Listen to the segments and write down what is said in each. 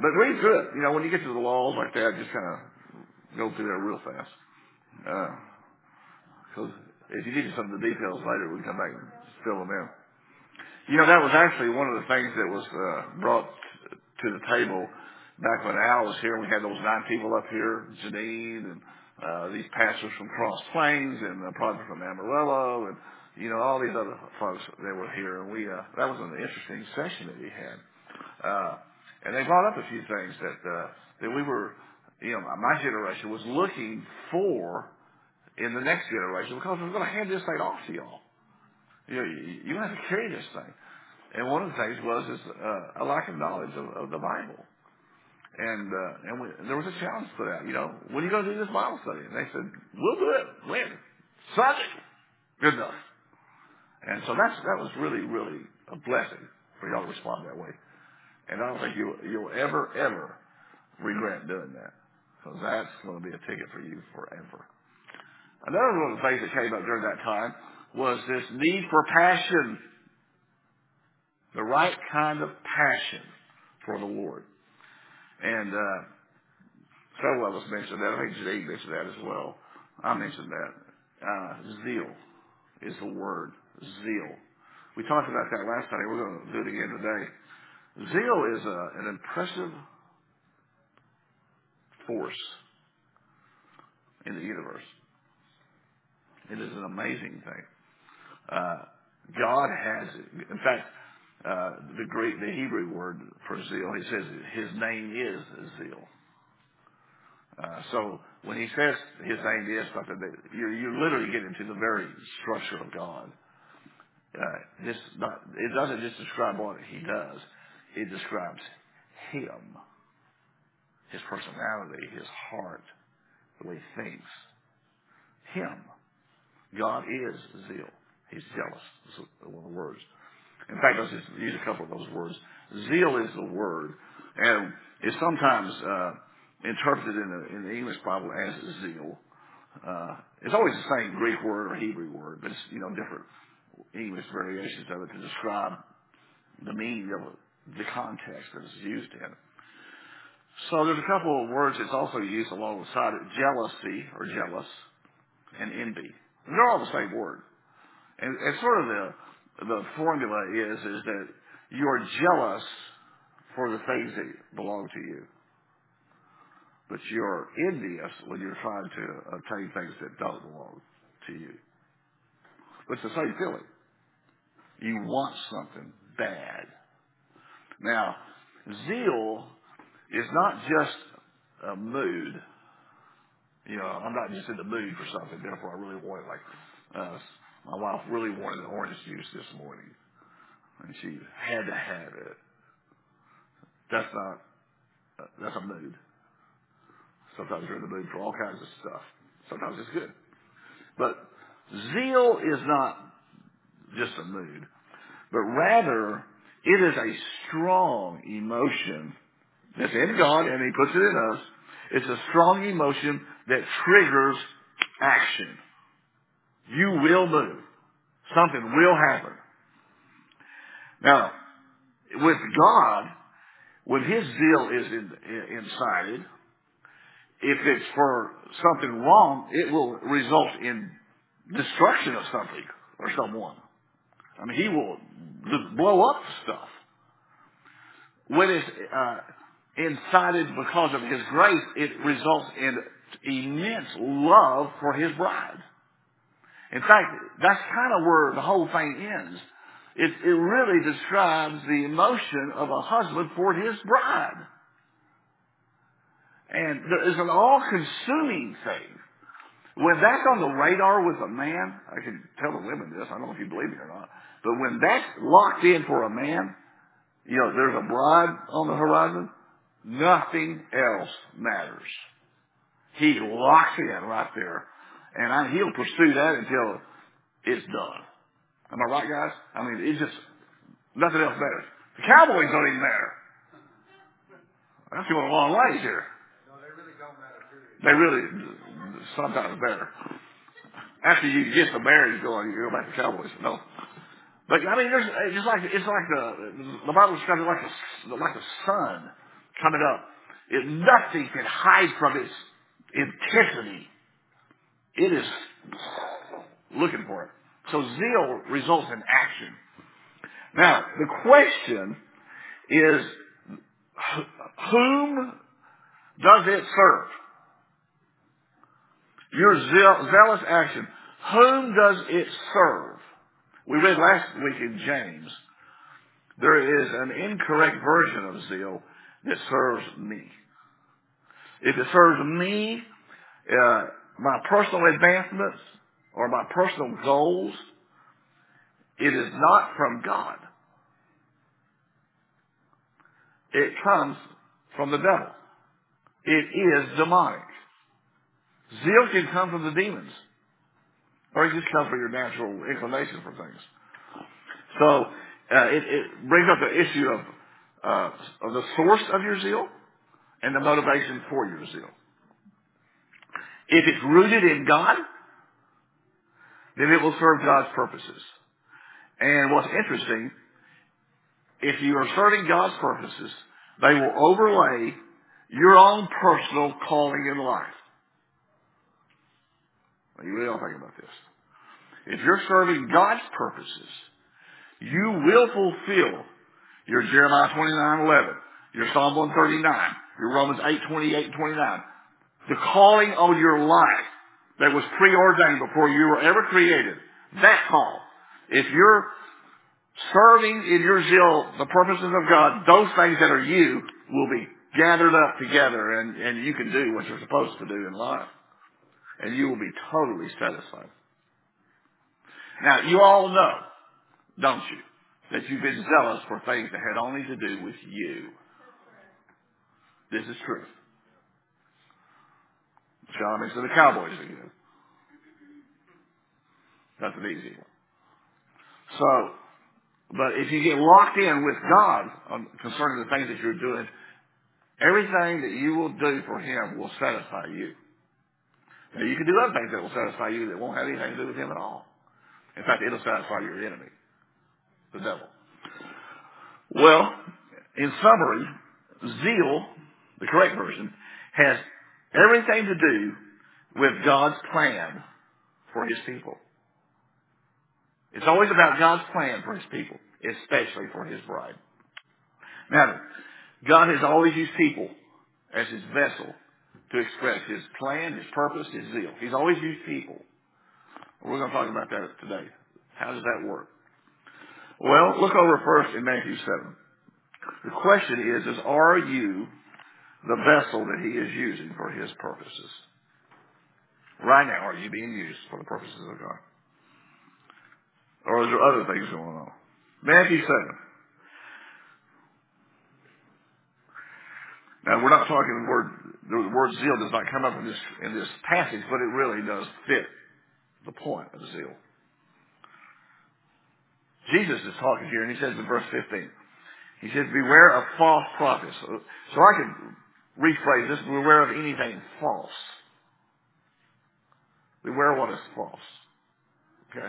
but read through it. You know, when you get to the laws like that, just kind of go through there real fast. Because if you need some of the details later, we can come back and fill them in. You know, that was actually one of the things that was uh, brought to the table back when Al was here. We had those nine people up here, Janine and uh, these pastors from Cross Plains and the prophet from Amarillo and, you know, all these other folks that were here. And we, uh, that was an interesting session that we had. Uh, and they brought up a few things that, uh, that we were, you know, my generation was looking for in the next generation because we're going to hand this thing off to y'all. You know, you, you have to carry this thing. And one of the things was is uh, a lack of knowledge of, of the Bible. And uh, and we, there was a challenge for that. You know, when are you going to do this Bible study? And they said, we'll do it. When? Sunday. Good enough. And so that's that was really really a blessing for y'all to respond that way. And I don't think you you'll ever ever regret doing that because that's going to be a ticket for you forever. Another one of the things that came up during that time was this need for passion, the right kind of passion for the Lord. And uh, several of us mentioned that. I think Jade mentioned that as well. I mentioned that. Uh, zeal is the word. Zeal. We talked about that last time. We're going to do it again today. Zeal is a, an impressive force in the universe. It is an amazing thing. Uh, God has. In fact, uh, the Greek, the Hebrew word for zeal, he says his name is zeal. Uh, so when he says his name is something, that you're, you're literally getting to the very structure of God. Uh, this not, it doesn't just describe what he does; it describes him, his personality, his heart, the way he thinks. Him. God is zeal. He's jealous. That's one of the words. In fact, let's just use a couple of those words. Zeal is the word, and it's sometimes uh, interpreted in the, in the English Bible as zeal. Uh, it's always the same Greek word or Hebrew word, but it's you know different English variations of it to describe the meaning of it, the context that it's used in. So there's a couple of words that's also used alongside it: jealousy or jealous, and envy. They're all the same word. And, and sort of the the formula is is that you are jealous for the things that belong to you, but you're envious when you're trying to obtain things that don't belong to you. But it's the same feeling. You want something bad. Now, zeal is not just a mood. You know, I'm not just in the mood for something, therefore I really want it. Like, uh, my wife really wanted orange juice this morning, and she had to have it. That's not, uh, that's a mood. Sometimes you're in the mood for all kinds of stuff. Sometimes it's good. But zeal is not just a mood, but rather it is a strong emotion that's in God and He puts it in us. It's a strong emotion that triggers action. You will move. Something will happen. Now, with God, when His zeal is in, in, incited, if it's for something wrong, it will result in destruction of something or someone. I mean, He will just blow up stuff. When it's uh, incited because of His grace, it results in immense love for His bride. In fact, that's kind of where the whole thing ends. It, it really describes the emotion of a husband for his bride. And there is an all-consuming thing. When that's on the radar with a man, I can tell the women this, I don't know if you believe me or not, but when that's locked in for a man, you know, there's a bride on the horizon, nothing else matters. He locks in right there and I, he'll pursue that until it's done. Am I right, guys? I mean, it's just nothing else matters. The Cowboys don't even matter. That's going a long ways here. No, they really don't matter. Period. They really sometimes matter. After you get the marriage going, you go back to Cowboys. No. But I mean, there's it's just like it's like the the Bible describes it like a like the sun coming up. It, nothing can hide from its intensity. It is looking for it. So zeal results in action. Now, the question is, whom does it serve? Your zeal, zealous action, whom does it serve? We read last week in James, there is an incorrect version of zeal that serves me. If it serves me, uh, my personal advancements or my personal goals, it is not from God. It comes from the devil. It is demonic. Zeal can come from the demons, or it just come from your natural inclination for things. So uh, it, it brings up the issue of, uh, of the source of your zeal and the motivation for your zeal. If it's rooted in God, then it will serve God's purposes. And what's interesting, if you are serving God's purposes, they will overlay your own personal calling in life. You really to think about this. If you're serving God's purposes, you will fulfill your Jeremiah 29, 11, your Psalm 139, your Romans 8, 28, and 29. The calling on your life that was preordained before you were ever created. That call. If you're serving in your zeal the purposes of God, those things that are you will be gathered up together and, and you can do what you're supposed to do in life. And you will be totally satisfied. Now, you all know, don't you, that you've been zealous for things that had only to do with you. This is true. Sean mentioned the Cowboys again. That's an easy one. So, but if you get locked in with God on, concerning the things that you're doing, everything that you will do for Him will satisfy you. Now, you can do other things that will satisfy you that won't have anything to do with Him at all. In fact, it'll satisfy your enemy, the devil. Well, in summary, zeal, the correct version, has everything to do with God's plan for His people. It's always about God's plan for His people, especially for His bride. Now, God has always used people as His vessel to express His plan, His purpose, His zeal. He's always used people. We're going to talk about that today. How does that work? Well, look over first in Matthew 7. The question is, is are you the vessel that he is using for his purposes? Right now, are you being used for the purposes of God? Or is there other things going on? Matthew 7. Now, we're not talking the word, the word zeal does not come up in this, in this passage, but it really does fit the point of zeal. Jesus is talking here, and he says in verse 15, he says, beware of false prophets. So, so I can rephrase this, beware of anything false. Beware what is false. Okay?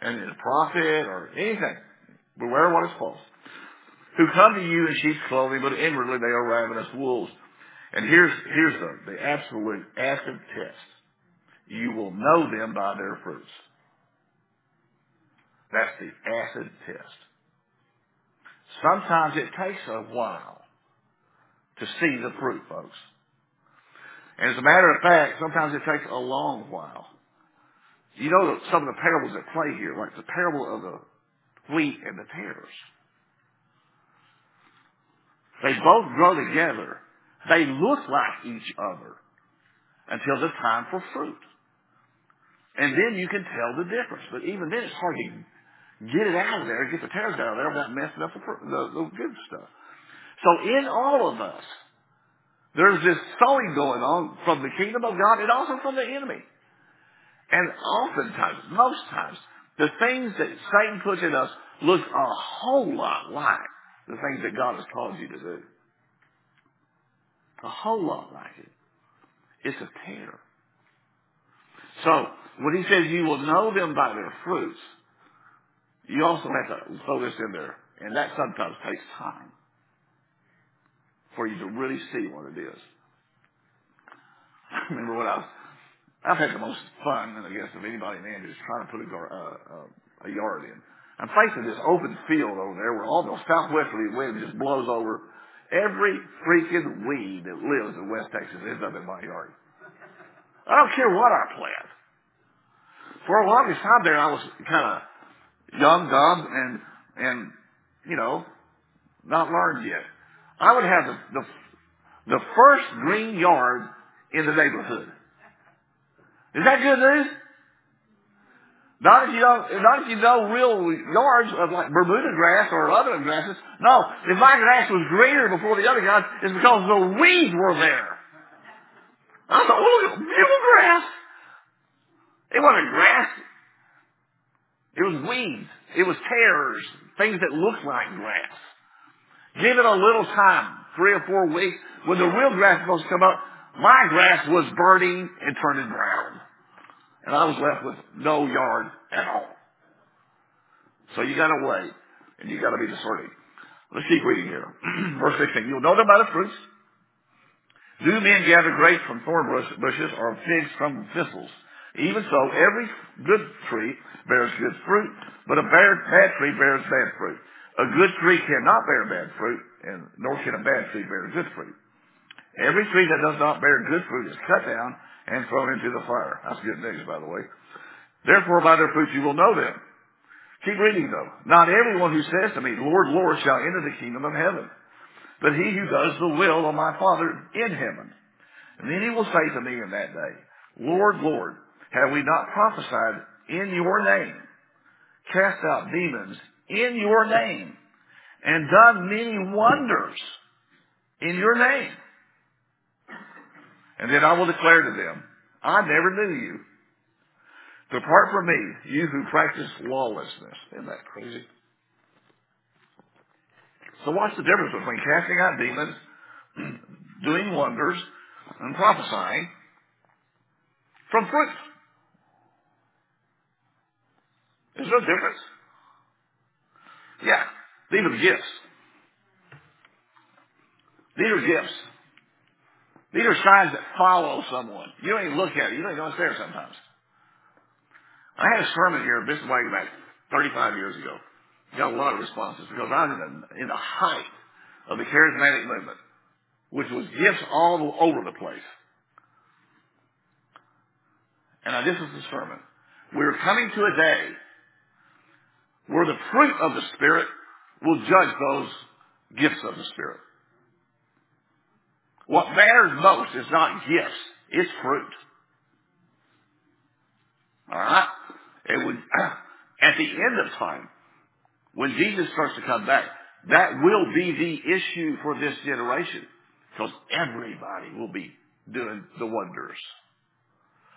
And a prophet or anything. Beware what is false. Who come to you in sheep's clothing, but inwardly they are ravenous wolves. And here's, here's the, the absolute acid test. You will know them by their fruits. That's the acid test. Sometimes it takes a while to see the fruit, folks. And as a matter of fact, sometimes it takes a long while. You know some of the parables that play here, like the parable of the wheat and the tares. They both grow together. They look like each other until the time for fruit. And then you can tell the difference. But even then, it's hard to get it out of there, get the tares out of there without messing up the, the, the good stuff. So in all of us, there's this sowing going on from the kingdom of God and also from the enemy. And oftentimes, most times, the things that Satan puts in us look a whole lot like the things that God has called you to do. A whole lot like it. It's a tare. So, when he says you will know them by their fruits, you also have to throw this in there. And that sometimes takes time. for you to really see what it is. I remember when I was, I've had the most fun, I guess, of anybody in Andrews trying to put a, uh, uh, a yard in. I'm facing this open field over there where all the southwesterly wind just blows over. Every freaking weed that lives in West Texas ends up in my yard. I don't care what I plant. For a longest time there, I was kind of young, dumb, and and you know not learned yet. I would have the the, the first green yard in the neighborhood. Is that good news? Not if you don't, not if you know real yards of like Bermuda grass or other grasses. No, if my grass was greener before the other guys, it's because the weeds were there. I thought, oh, look, beautiful grass. It wasn't grass. It was weeds. It was tares, things that looked like grass. Give it a little time, three or four weeks. When the real grass was supposed to come up, my grass was burning and turning brown. And I was left with no yard at all. So you gotta wait, and you gotta be discerning. Let's keep reading here. Verse 16. You'll know them by the fruits. Do men gather grapes from thorn bushes or figs from thistles? Even so, every good tree bears good fruit, but a bad tree bears bad fruit. A good tree cannot bear bad fruit, and nor can a bad tree bear good fruit. Every tree that does not bear good fruit is cut down and thrown into the fire. That's good news, by the way. Therefore, by their fruits you will know them. Keep reading though. Not everyone who says to me, Lord, Lord, shall enter the kingdom of heaven, but he who does the will of my Father in heaven. And then he will say to me in that day, Lord, Lord, have we not prophesied in your name, cast out demons in your name, and done many wonders in your name? And then I will declare to them, I never knew you. Depart from me, you who practice lawlessness. Isn't that crazy? So what's the difference between casting out demons, doing wonders, and prophesying from fruit? There's no difference. Yeah, these are gifts. These are gifts. These are signs that follow someone. You don't even look at it. You don't even know it's there sometimes. I had a sermon here, this way back 35 years ago. Got a lot of responses because I was in the, in the height of the charismatic movement, which was gifts all over the place. And now this is the sermon. We're coming to a day where the fruit of the Spirit will judge those gifts of the Spirit. What matters most is not gifts, it's fruit. Alright? And when, at the end of time, when Jesus starts to come back, that will be the issue for this generation. Because everybody will be doing the wonders.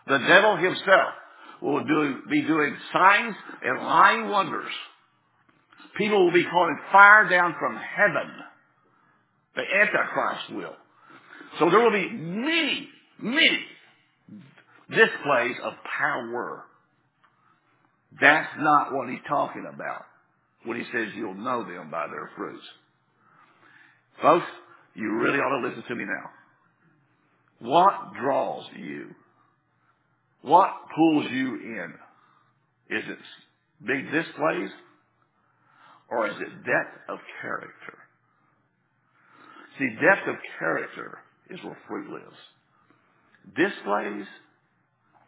The devil himself will do, be doing signs and lying wonders. People will be calling fire down from heaven. The Antichrist will. So there will be many, many displays of power. That's not what he's talking about when he says you'll know them by their fruits. Folks, you really ought to listen to me now. What draws you? What pulls you in? Is it big displays or is it depth of character? See, depth of character is where fruit lives. Displays,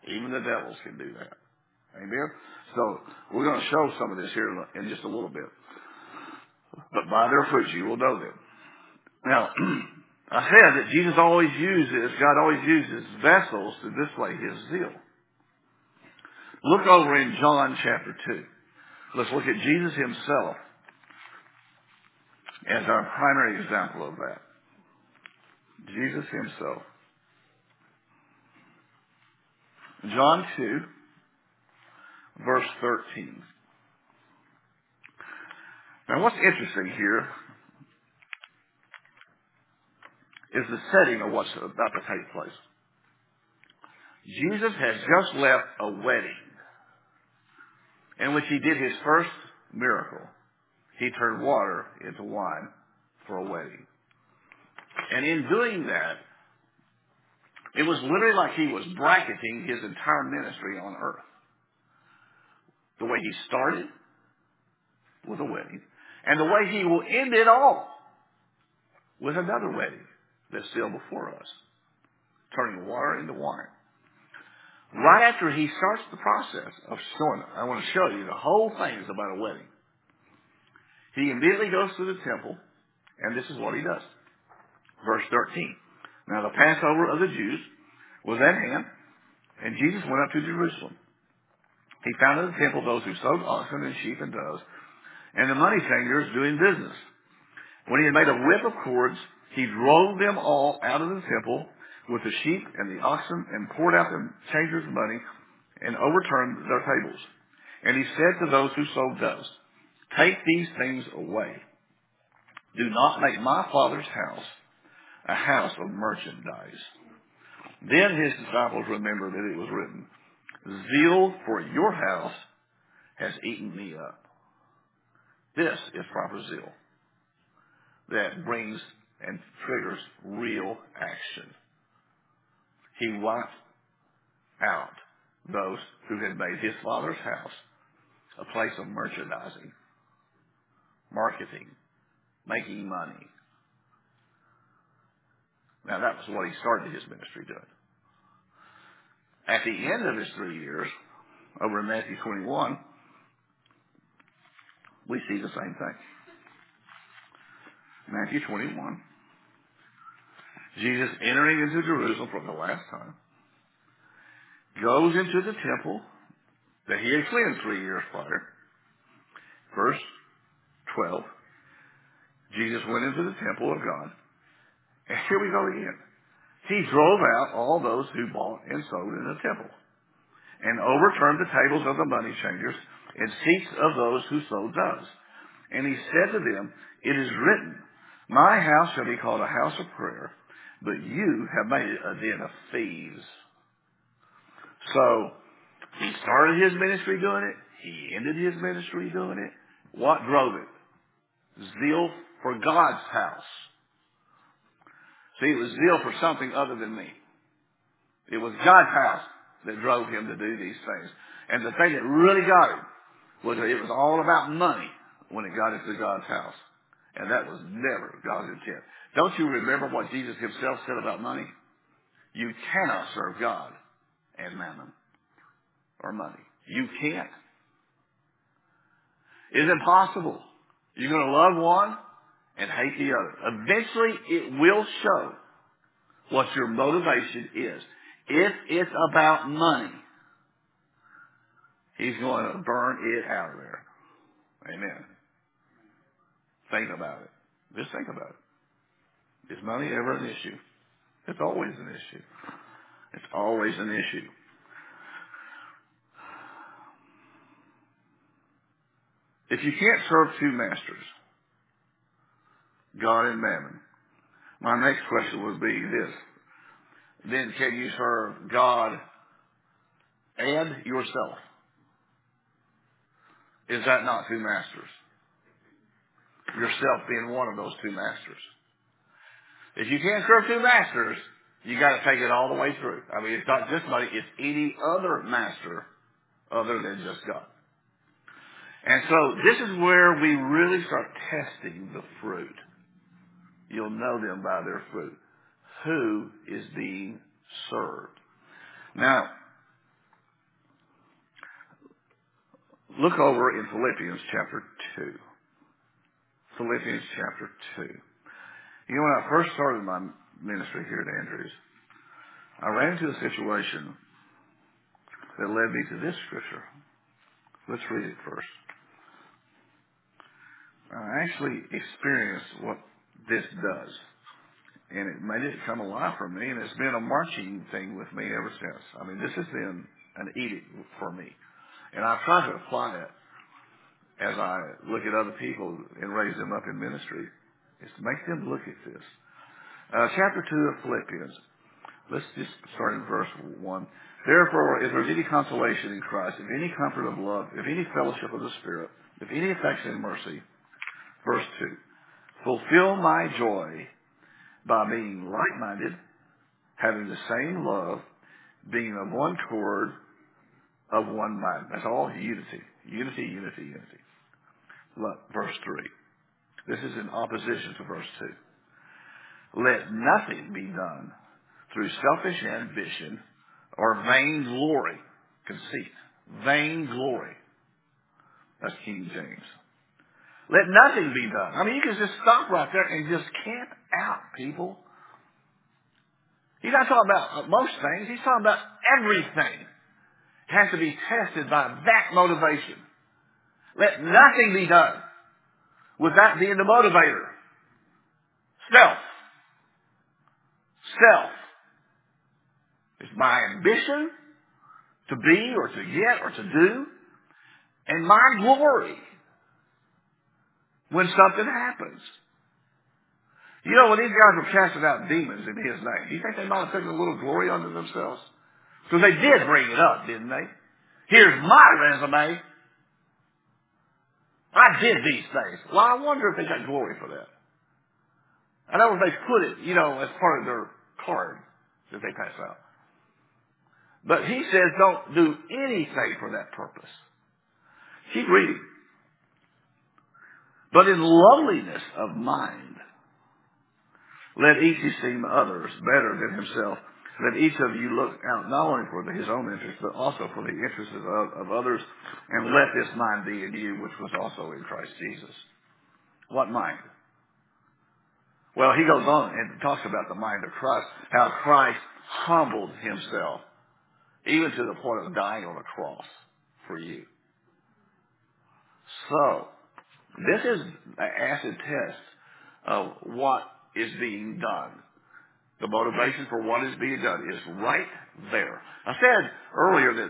even the devils can do that. Amen? So, we're going to show some of this here in just a little bit. But by their fruits you will know them. Now, I said that Jesus always uses, God always uses vessels to display His zeal. Look over in John chapter 2. Let's look at Jesus Himself as our primary example of that. Jesus Himself. John 2, verse 13. Now what's interesting here is the setting of what's about to take place. Jesus has just left a wedding in which he did his first miracle. He turned water into wine for a wedding. And in doing that, it was literally like he was bracketing his entire ministry on earth. The way he started with a wedding, and the way he will end it all with another wedding that's still before us, turning water into wine. Right after he starts the process of showing I want to show you the whole thing is about a wedding. He immediately goes to the temple, and this is what he does. Verse 13. Now the Passover of the Jews was at hand, and Jesus went up to Jerusalem. He found in the temple those who sold oxen and sheep and doves, and the money changers doing business. When he had made a whip of cords, he drove them all out of the temple with the sheep and the oxen and poured out the changers' money and overturned their tables. And he said to those who sold doves, Take these things away. Do not make my father's house a house of merchandise. Then his disciples remembered that it was written, Zeal for your house has eaten me up. This is proper zeal that brings and triggers real action. He wiped out those who had made his father's house a place of merchandising, marketing, making money. Now that was what he started his ministry doing. At the end of his three years, over in Matthew 21, we see the same thing. Matthew 21. Jesus entering into Jerusalem for the last time, goes into the temple that he had cleansed three years prior. Verse 12. Jesus went into the temple of God. And here we go again. He drove out all those who bought and sold in the temple and overturned the tables of the money changers and seats of those who sold doves. And he said to them, It is written, My house shall be called a house of prayer, but you have made it a den of thieves. So, he started his ministry doing it. He ended his ministry doing it. What drove it? Zeal for God's house. See, it was zeal for something other than me. It was God's house that drove him to do these things. And the thing that really got him was that it was all about money when it got into God's house. And that was never God's intent. Don't you remember what Jesus himself said about money? You cannot serve God and mammon or money. You can't. It's impossible. You're going to love one and hate the other. Eventually it will show what your motivation is. If it's about money, he's going to burn it out of there. Amen. Think about it. Just think about it. Is money ever an issue? It's always an issue. It's always an issue. If you can't serve two masters, God and mammon, my next question would be this. Then can you serve God and yourself? Is that not two masters? Yourself being one of those two masters. If you can't serve two masters, you got to take it all the way through. I mean, it's not just money; it's any other master other than just God. And so this is where we really start testing the fruit. You'll know them by their fruit. Who is being served? Now, look over in Philippians chapter 2. Philippians chapter 2. You know, when I first started my ministry here at Andrews, I ran into a situation that led me to this scripture. Let's read it first. I actually experienced what this does. And it made it come alive for me, and it's been a marching thing with me ever since. I mean, this has been an edict for me. And I try to apply it as I look at other people and raise them up in ministry, is to make them look at this. Uh, chapter 2 of Philippians. Let's just start in verse 1. Therefore, if there's any consolation in Christ, if any comfort of love, if any fellowship of the Spirit, if any affection and mercy, verse 2. Fulfill my joy by being like-minded, having the same love, being of one accord, of one mind. That's all unity. Unity, unity, unity. Look, verse 3. This is in opposition to verse 2. Let nothing be done through selfish ambition or vain glory, conceit, vain glory. That's King James. Let nothing be done. I mean, you can just stop right there and just camp out, people. He's not talking about most things. He's talking about everything has to be tested by that motivation. Let nothing be done with that being the motivator. Self. Self. It's my ambition to be or to get or to do and my glory when something happens. You know, when these guys were casting out demons in his name, do you think they might have taken a little glory unto themselves? Because they did bring it up, didn't they? Here's my resume. I did these things. Well, I wonder if they got glory for that. I know if they put it, you know, as part of their card that they pass out. But he says don't do anything for that purpose. Keep reading. But in lowliness of mind, let each esteem others better than himself. Let each of you look out not only for his own interest, but also for the interests of, of others. And let this mind be in you, which was also in Christ Jesus. What mind? Well, he goes on and talks about the mind of Christ, how Christ humbled himself, even to the point of dying on a cross for you. So, this is an acid test of what is being done. The motivation for what is being done is right there. I said earlier that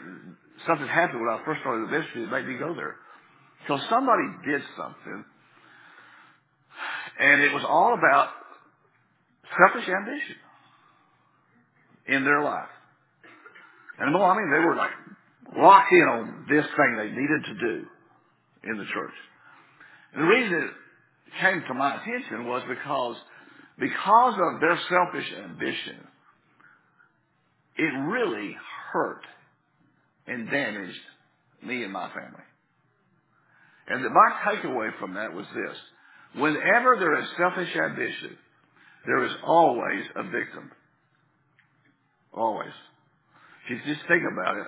something happened when I first started the ministry that made me go there. So somebody did something, and it was all about selfish ambition in their life. And I mean, they were like locked in on this thing they needed to do in the church. The reason it came to my attention was because because of their selfish ambition, it really hurt and damaged me and my family. And my takeaway from that was this. Whenever there is selfish ambition, there is always a victim. Always. If you just think about it,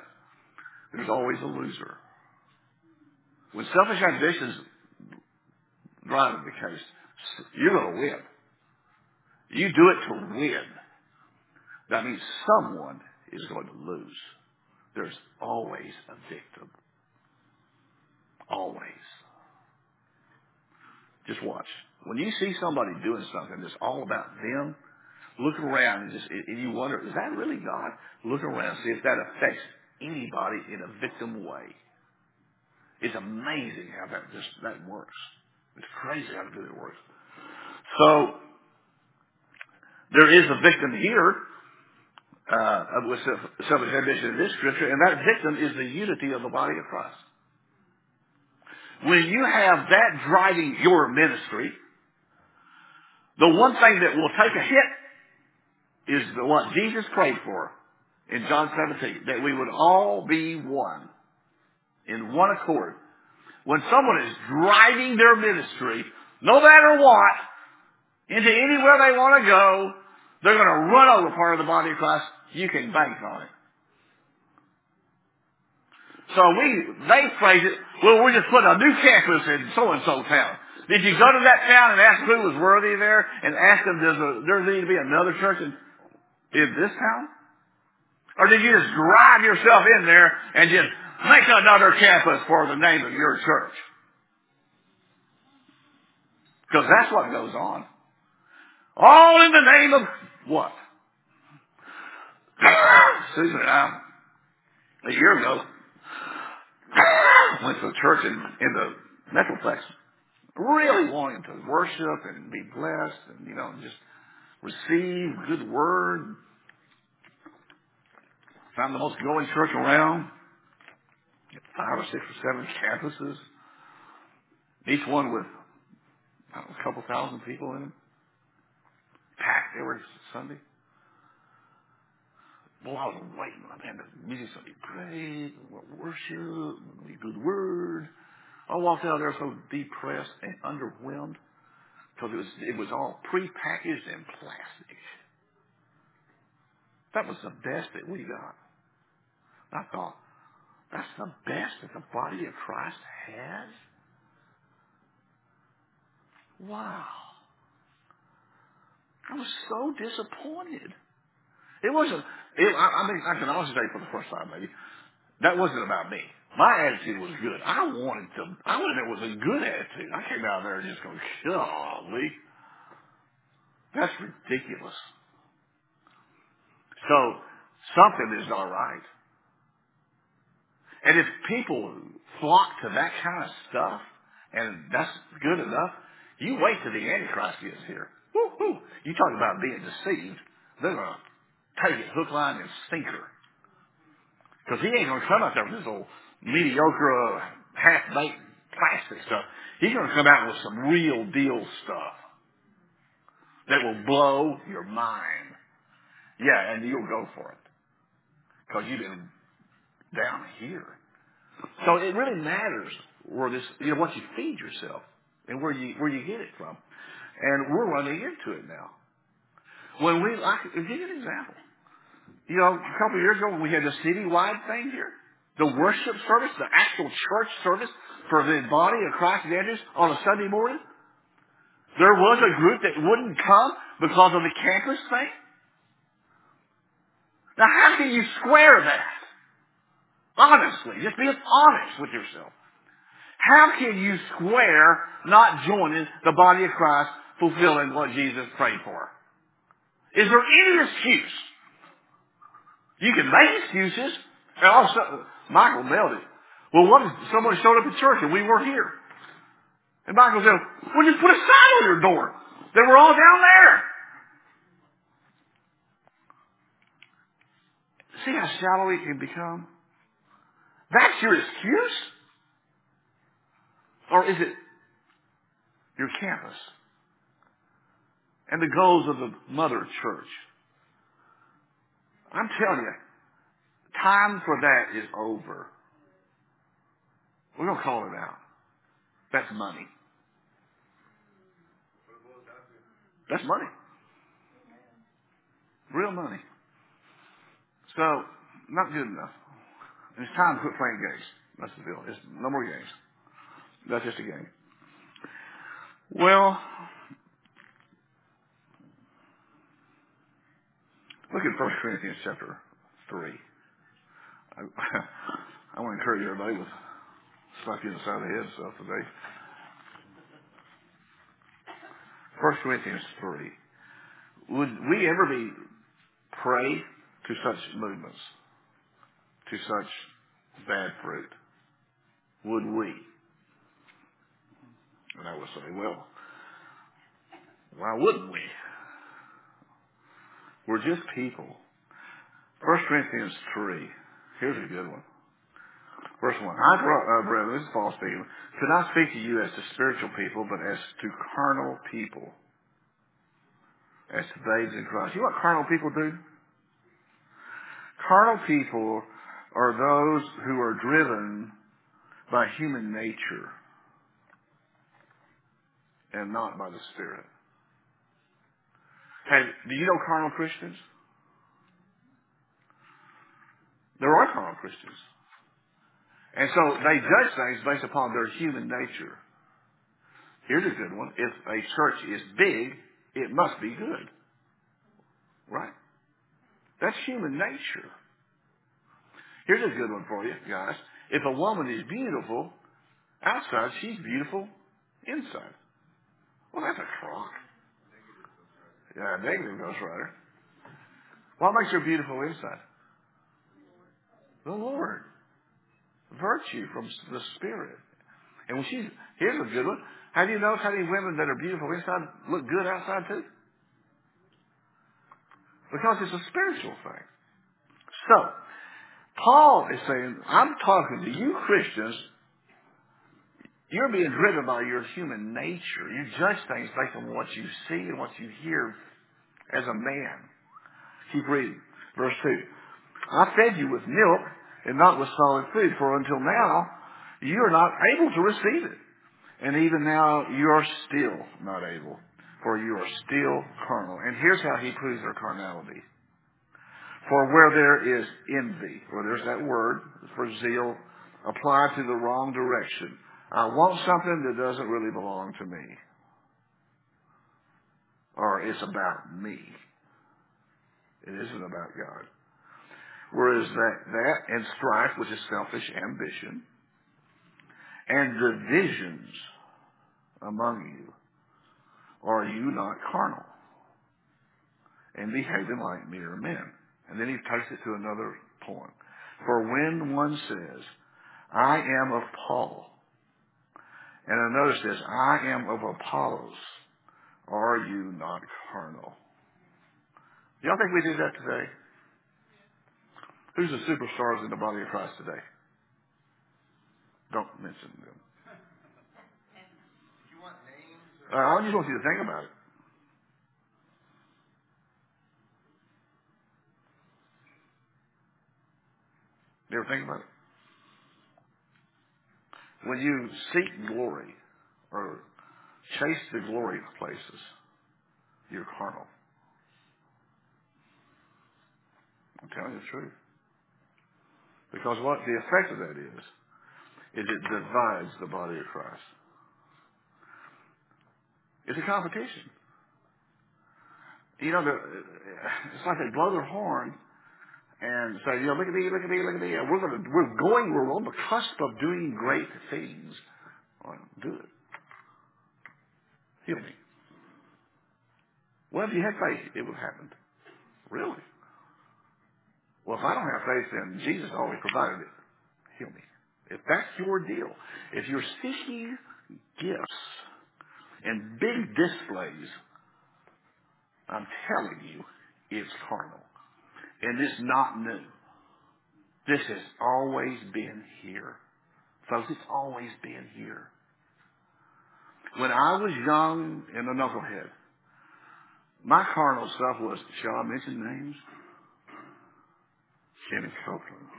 there's always a loser. When selfish ambition driving the case, you're going to win. You do it to win. That means someone is going to lose. There's always a victim. Always. Just watch. When you see somebody doing something that's all about them, look around and just and you wonder, is that really God? Look around, see if that affects anybody in a victim way. It's amazing how that just that works. It's crazy how good it works. So there is a victim here uh, with selfish ambition in this scripture, and that victim is the unity of the body of Christ. When you have that driving your ministry, the one thing that will take a hit is the what Jesus prayed for in John 17, that we would all be one, in one accord. When someone is driving their ministry, no matter what, into anywhere they want to go, they're going to run over part of the body of Christ. You can bank on it. So we, they phrase it, well, we're just putting a new campus in so-and-so town. Did you go to that town and ask who was worthy there and ask them, does there need to be another church in, in this town? Or did you just drive yourself in there and just make another campus for the name of your church? Because that's what goes on. All in the name of what? Susan and I, a year ago, went to a church in, in the Metroplex, really wanting to worship and be blessed and, you know, just receive good word. Found the most growing church around. Five or six or seven campuses. Each one with know, a couple thousand people in them. Packed every Sunday. Well, I was waiting. Man, the music's gonna be great. Worship, be good word. I walked out there so depressed and underwhelmed because it was it was all prepackaged in plastic. That was the best that we got. I thought that's the best that the body of Christ has. Wow, I was so disappointed. It wasn't. It, I, I mean, I can honestly say for the first time, maybe that wasn't about me. My attitude was good. I wanted to. I wanted it was a good attitude. I came out there and just going, golly, that's ridiculous. So something is not right. And if people flock to that kind of stuff, and that's good enough, you wait till the Antichrist gets here. Woo-hoo. You talk about being deceived. They're going to take it hook, line, and sinker. Because he ain't going to come out there with this old mediocre, uh, half-baked plastic stuff. He's going to come out with some real deal stuff that will blow your mind. Yeah, and you'll go for it. Because you've been down here. So it really matters where this, you know, what you feed yourself and where you, where you get it from. And we're running into it now. When we, I give you an example. You know, a couple of years ago we had the citywide thing here, the worship service, the actual church service for the body of Christ evangelists on a Sunday morning, there was a group that wouldn't come because of the campus thing. Now how can you square that? Honestly, just be honest with yourself. How can you square not joining the body of Christ fulfilling what Jesus prayed for? Is there any excuse? You can make excuses. And also, Michael nailed it. Well, what if someone showed up at church and we weren't here? And Michael said, well, just put a sign on your door. They were all down there. See how shallow it can become? That's your excuse? Or is it your campus and the goals of the mother church? I'm telling you, time for that is over. We're going to call it out. That's money. That's money. Real money. So, not good enough. It's time to quit playing games. That's the deal. It's no more games. That's just a game. Well, look at 1 Corinthians chapter 3. I, I want to encourage everybody with slap you in the side of the head stuff today. 1 Corinthians 3. Would we ever be prey to such movements, to such bad fruit? Would we? And I would say, well, why wouldn't we? We're just people. 1 Corinthians 3. Here's a good one. Verse 1. I, uh, brethren, this is Paul speaking, could not speak to you as to spiritual people, but as to carnal people. As to babes in Christ. You know what carnal people do? Carnal people are those who are driven by human nature and not by the Spirit. Hey, do you know carnal Christians? There are carnal Christians. And so they judge things based upon their human nature. Here's a good one. If a church is big, it must be good. Right? That's human nature. Here's a good one for you, guys. If a woman is beautiful outside, she's beautiful inside. Well, that's a crock. Yeah, a negative ghostwriter. What makes her beautiful inside? The Lord. Virtue from the Spirit. And when she's, here's a good one. Have you noticed how many women that are beautiful inside look good outside too? Because it's a spiritual thing. So, Paul is saying, I'm talking to you Christians. You're being driven by your human nature. You judge things based on what you see and what you hear as a man. Keep reading. Verse 2. I fed you with milk and not with solid food, for until now you are not able to receive it. And even now you are still not able, for you are still carnal. And here's how he proves their carnality. For where there is envy, or there's that word for zeal, applied to the wrong direction. I want something that doesn't really belong to me. Or it's about me. It isn't about God. Whereas that, that and strife, which is selfish ambition, and divisions among you, are you not carnal? And behaving like mere men. And then he takes it to another point. For when one says, I am of Paul, and another says, I am of Apollos, are you not carnal? Y'all think we do that today? Who's the superstars in the body of Christ today? Don't mention them. You want names Uh, I just want you to think about it. You ever think about it? When you seek glory or chase the glory of places, you're carnal. I'm telling you the truth. Because what the effect of that is, is it divides the body of Christ. It's a competition. You know, it's like they blow their horn and say, you know, look at me, look at me, look at me. We're going to, we're going, we're on the cusp of doing great things. Well, do it. Heal me. Well, if you had faith, it would have happened. Really? Well, if I don't have faith, then Jesus always provided it. Heal me. If that's your deal, if you're seeking gifts and big displays, I'm telling you, it's carnal. And it's not new. This has always been here. Folks, it's always been here. When I was young and a knucklehead, my carnal stuff was, shall I mention names? Kenny Copeland,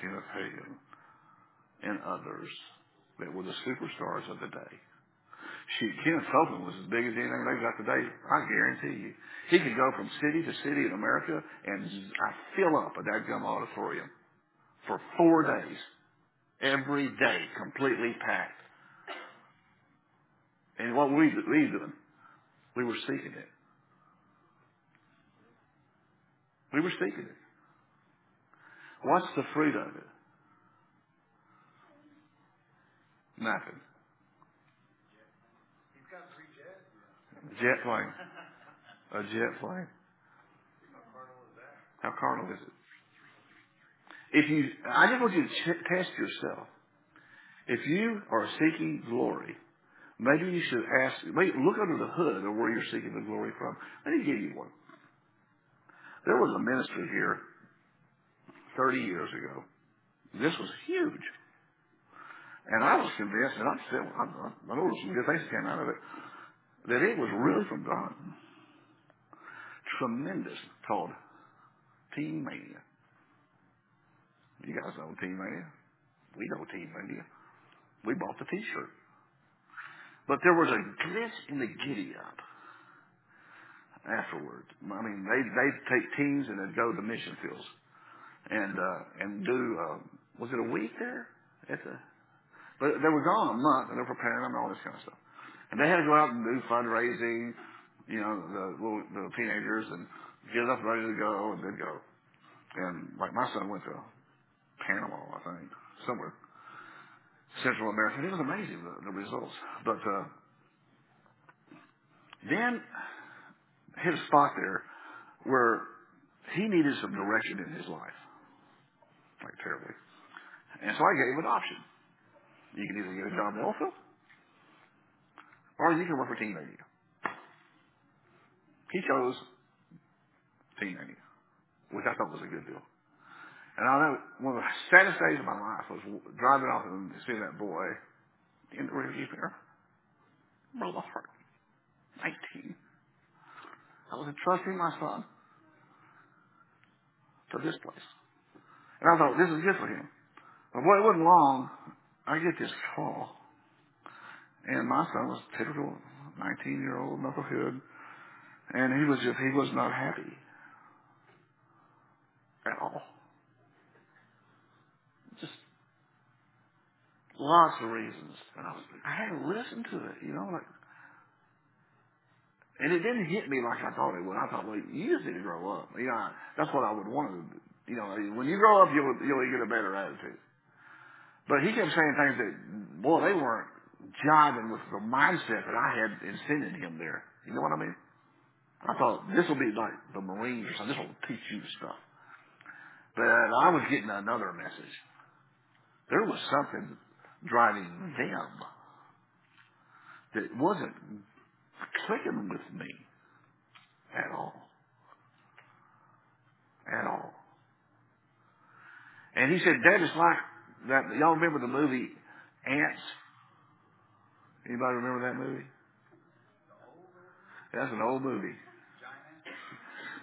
Kenneth Hagin, and others that were the superstars of the day. Shoot, Kenneth Copeland was as big as anything they've got today. I guarantee you. He could go from city to city in America and I fill up a dadgum auditorium for four days. Every day, completely packed. And what we, we doing? We were seeking it. We were seeking it. What's the fruit of it? Nothing. he's got three jets? Jet plane. A jet plane. How carnal is it? If you, I just want you to test yourself. If you are seeking glory, maybe you should ask, maybe look under the hood of where you're seeking the glory from. Let me give you one. There was a ministry here 30 years ago. This was huge. And I was convinced, and I, I I know some good things came out of it, that it was really from God. Tremendous, called Teen Mania. You guys know Teen Mania. We know Teen Mania. We bought the T-shirt. But there was a glitch in the giddy up afterwards. I mean, they they'd take teams and they'd go to mission fields and uh, and do uh, was it a week there? At the, but they were gone a month and they're preparing them and all this kind of stuff. And they had to go out and do fundraising, you know, the little the teenagers and get up ready to go and they'd go. And like my son went to Panama, I think, somewhere Central America. It was amazing the, the results. But uh, then hit a spot there where he needed some direction in his life, like terribly. And so I gave him an option. You can either get a job in oilfield, or you can work for Teen Mania. He chose Teen Mania, which I thought was a good deal. And I know one of the saddest days of my life was driving off and seeing that boy in the rearview mirror. Brother Hart, 19. I was entrusting my son to this place. And I thought, this is good for him. But boy, it wasn't long. I get this call. And my son was typical 19 year old knucklehead. And he was just, he was not happy at all. Just lots of reasons. And I was, I had to listen to it, you know, like, and it didn't hit me like I thought it would. I thought, well, you just need to grow up. You know, that's what I would want to, you know, when you grow up, you'll, you'll get a better attitude. But he kept saying things that, boy, they weren't jiving with the mindset that I had in sending him there. You know what I mean? I thought this will be like the Marines or something. This will teach you stuff. But I was getting another message. There was something driving them that wasn't clicking with me at all. At all. And he said, Dad, it's like that. Y'all remember the movie Antz? Anybody remember that movie? That's an old movie.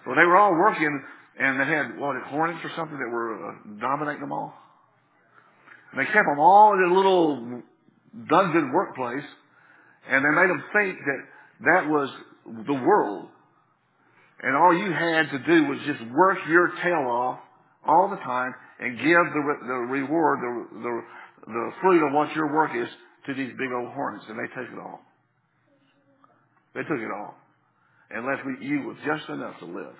Well, they were all working, and they had what hornets or something that were uh, dominating them all. And they kept them all in a little dungeon workplace, and they made them think that that was the world. And all you had to do was just work your tail off all the time and give the the reward, the the the fruit of what your work is to these big old hornets, and they took it all. They took it all and left we- you with just enough to live.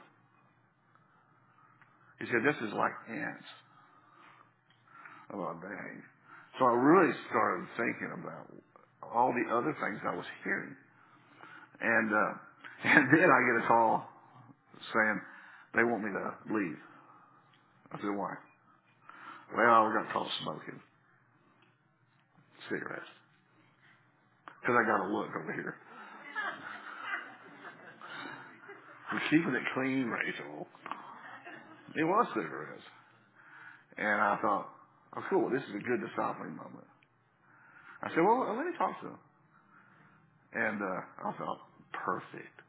He said, "This is like ants." I thought, dang. So I really started thinking about all the other things I was hearing, and uh, and then I get a call saying they want me to leave. I said, "Why?" Well, we got caught smoking cigarettes because I got a look over here. We're keeping it clean, Rachel. It was cigarettes. And I thought, oh, cool, this is a good discipling moment. I said, well, let me talk to him. And uh, I thought, perfect.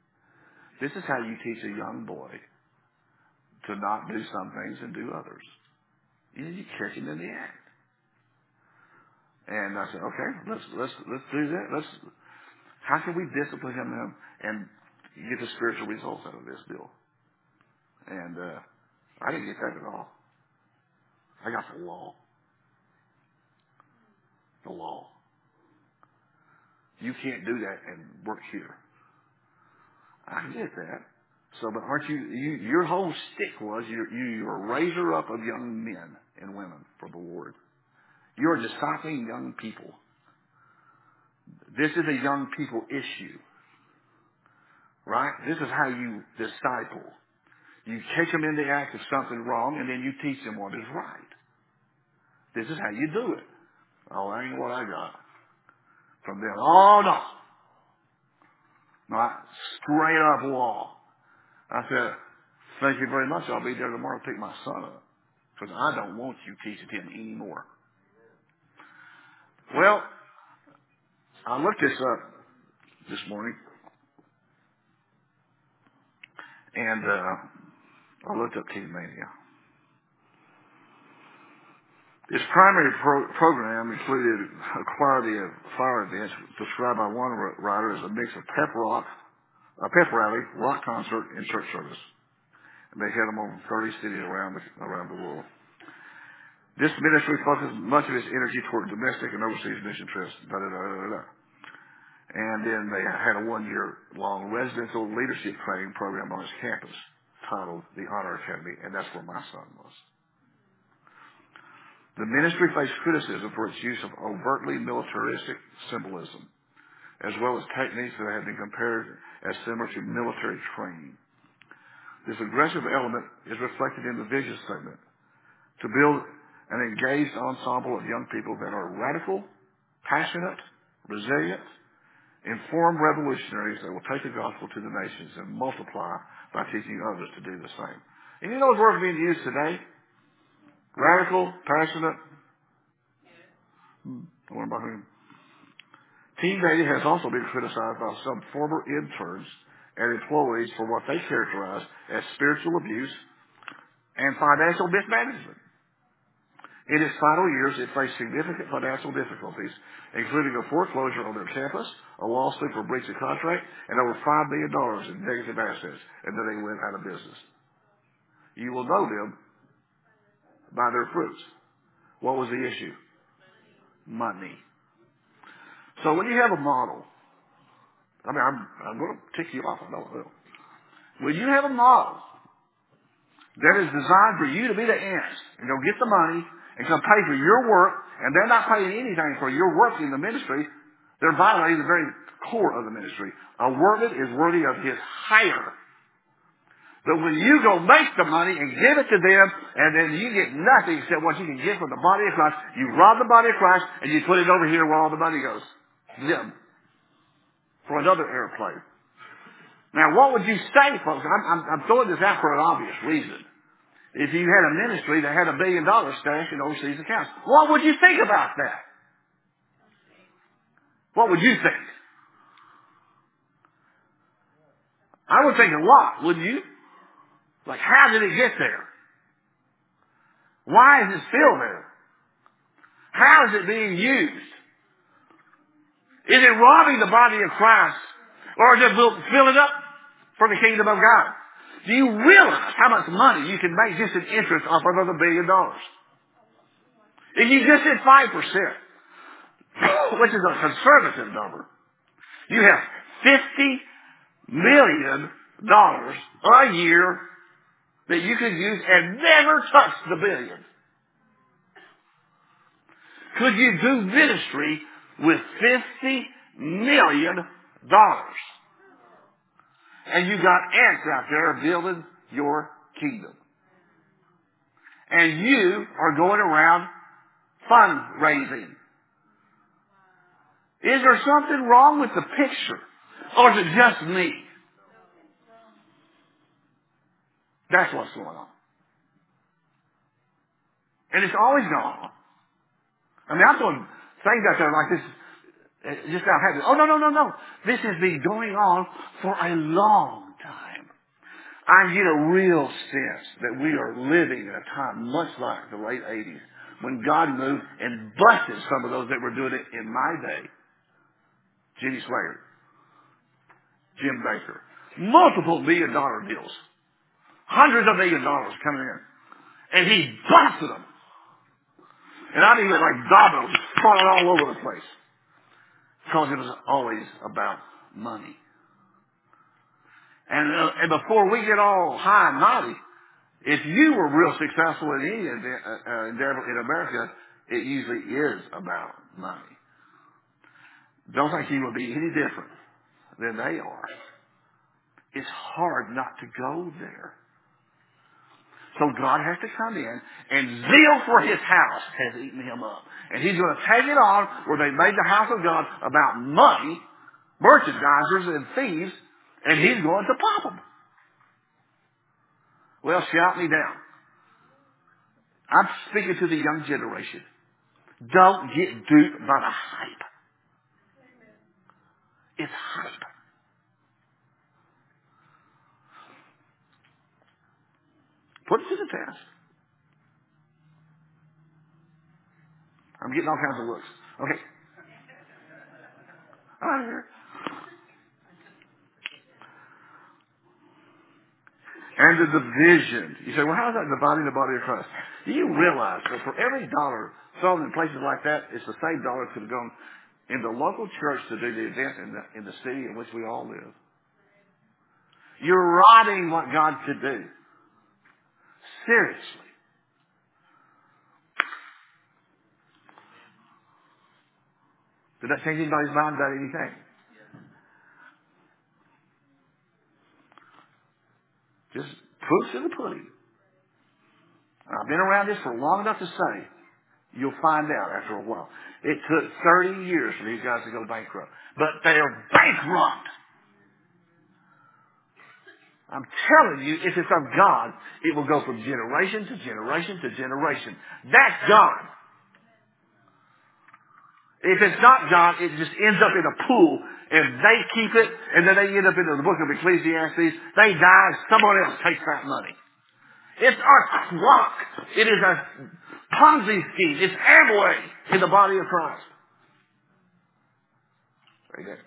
This is how you teach a young boy to not do some things and do others. You, you catch him in the act. And I said, okay, let's let's let's do that. Let's. How can we discipline him and get the spiritual results out of this deal? And uh, I didn't get that at all. I got the law. The law. You can't do that and work here. I get that. So, but aren't you, you your whole stick was you're, you, you're a raiser up of young men and women for the Lord. You're discipling young people. This is a young people issue, right? This is how you disciple. You catch them in the act of something wrong and then you teach them what is right. This is how you do it. Oh, that ain't what I got from them. Oh no. Not straight up law. I said, thank you very much. I'll be there tomorrow to pick my son up. Because I don't want you teaching him anymore. Well, I looked this up this morning, and uh, I looked up Teen Mania. Its primary pro- program included a quality of fire events described by one writer as a mix of pep rock, a pep rally, rock concert, and church service. And they had them over 30 cities around the, around the world. This ministry focused much of its energy toward domestic and overseas mission trips. Da, da, da. And then they had a one-year-long residential leadership training program on its campus titled the Honor Academy, and that's where my son was. The ministry faced criticism for its use of overtly militaristic symbolism, as well as techniques that have been compared as similar to military training. This aggressive element is reflected in the vision statement to build an engaged ensemble of young people that are radical, passionate, resilient, informed revolutionaries that will take the gospel to the nations and multiply by teaching others to do the same. You know those words being used today? Radical, passionate. I wonder about whom. Team Data has also been criticized by some former interns and employees for what they characterize as spiritual abuse and financial mismanagement. In its final years, it faced significant financial difficulties, including a foreclosure on their campus, a lawsuit for breach of contract, and over $5 million in negative assets, and then they went out of business. You will know them by their fruits. What was the issue? Money. So when you have a model, I mean, I'm, I'm going to tick you off, I know I will. When you have a model that is designed for you to be the ants and go get the money and come pay for your work, and they're not paying anything for your work in the ministry, they're violating the very core of the ministry. A workman is worthy of his hire. But when you go make the money and give it to them, and then you get nothing except what you can get from the body of Christ, you rob the body of Christ, and you put it over here where all the money goes. Them. For another airplane. Now, what would you say, folks? I'm, I'm, I'm throwing this out for an obvious reason. If you had a ministry that had a billion dollars stashed in overseas accounts, what would you think about that? What would you think? I would think a lot, wouldn't you? Like, how did it get there? Why is it still there? How is it being used? Is it robbing the body of Christ? Or is it filling up for the kingdom of God? Do you realize how much money you can make just in interest off of another billion dollars? If you just did 5%, which is a conservative number, you have $50 million a year that you could use and never touch the billion. Could you do ministry with $50 million? And you got ants out there building your kingdom. And you are going around fundraising. Is there something wrong with the picture? Or is it just me? That's what's going on. And it's always gone on. I mean, I'm throwing things out there like this uh, just now happening. Oh, no, no, no, no. This has been going on for a long time. I get a real sense that we are living in a time much like the late 80s when God moved and busted some of those that were doing it in my day. Jimmy Swaggart, Jim Bakker, multiple million dollar deals, hundreds of million dollars coming in. And he busted them. And I mean like dominoes falling all over the place. Because it was always about money. And, uh, and before we get all high and mighty, if you were real successful in any uh, endeavor in America, it usually is about money. Don't think you will be any different than they are. It's hard not to go there. So God has to come in, and zeal for His house has eaten him up. And He's going to take it on where they made the house of God about money, merchandisers and thieves, and He's going to pop them. Well, shout me down. I'm speaking to the young generation. Don't get duped by the hype. It's hype. Put it to the test. I'm getting all kinds of looks. Okay. I'm out of here. And the division. You say, well, how is that dividing the body of Christ? Do you realize that for every dollar sold in places like that, it's the same dollar that could have gone in the local church to do the event in the, in the city in which we all live? You're robbing what God could do. Seriously. Did that change anybody's mind about anything? Just proofs in the pudding. I've been around this for long enough to say you'll find out after a while. It took 30 years for these guys to go bankrupt. But they're bankrupt. I'm telling you, if it's of God, it will go from generation to generation to generation. That's God. If it's not God, it just ends up in a pool and they keep it, and then they end up in the book of Ecclesiastes. They die, someone else takes that money. It's a crock. It is a Ponzi scheme. It's Amway in the body of Christ. Very good.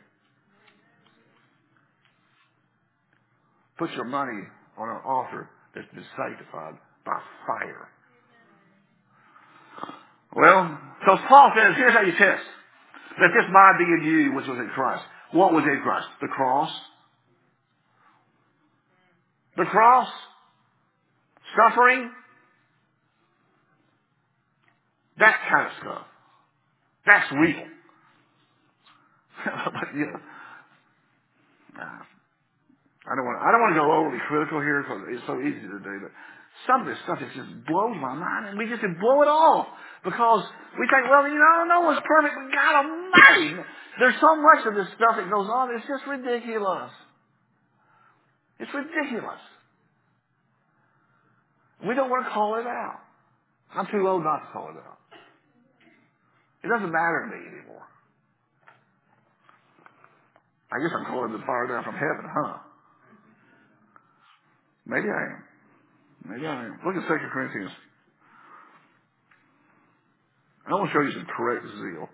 Put your money on an altar that's been sanctified by fire. Well, so Paul says, here's how you test. That this mind be in you, which was in Christ. What was in Christ? The cross. The cross. Suffering. That kind of stuff. That's real. but, you know, I don't want I don't want to go overly critical here because it's so easy to do, but some of this stuff it just blows my mind, and we just blow it off because we think, well, you know, no one's perfect, but God Almighty, there's so much of this stuff that goes on. It's just ridiculous. It's ridiculous. We don't want to call it out. I'm too old not to call it out. It doesn't matter to me anymore. I guess I'm calling the fire down from heaven, huh? Maybe I am. Maybe I am. Look at 2 Corinthians. I want to show you some correct zeal.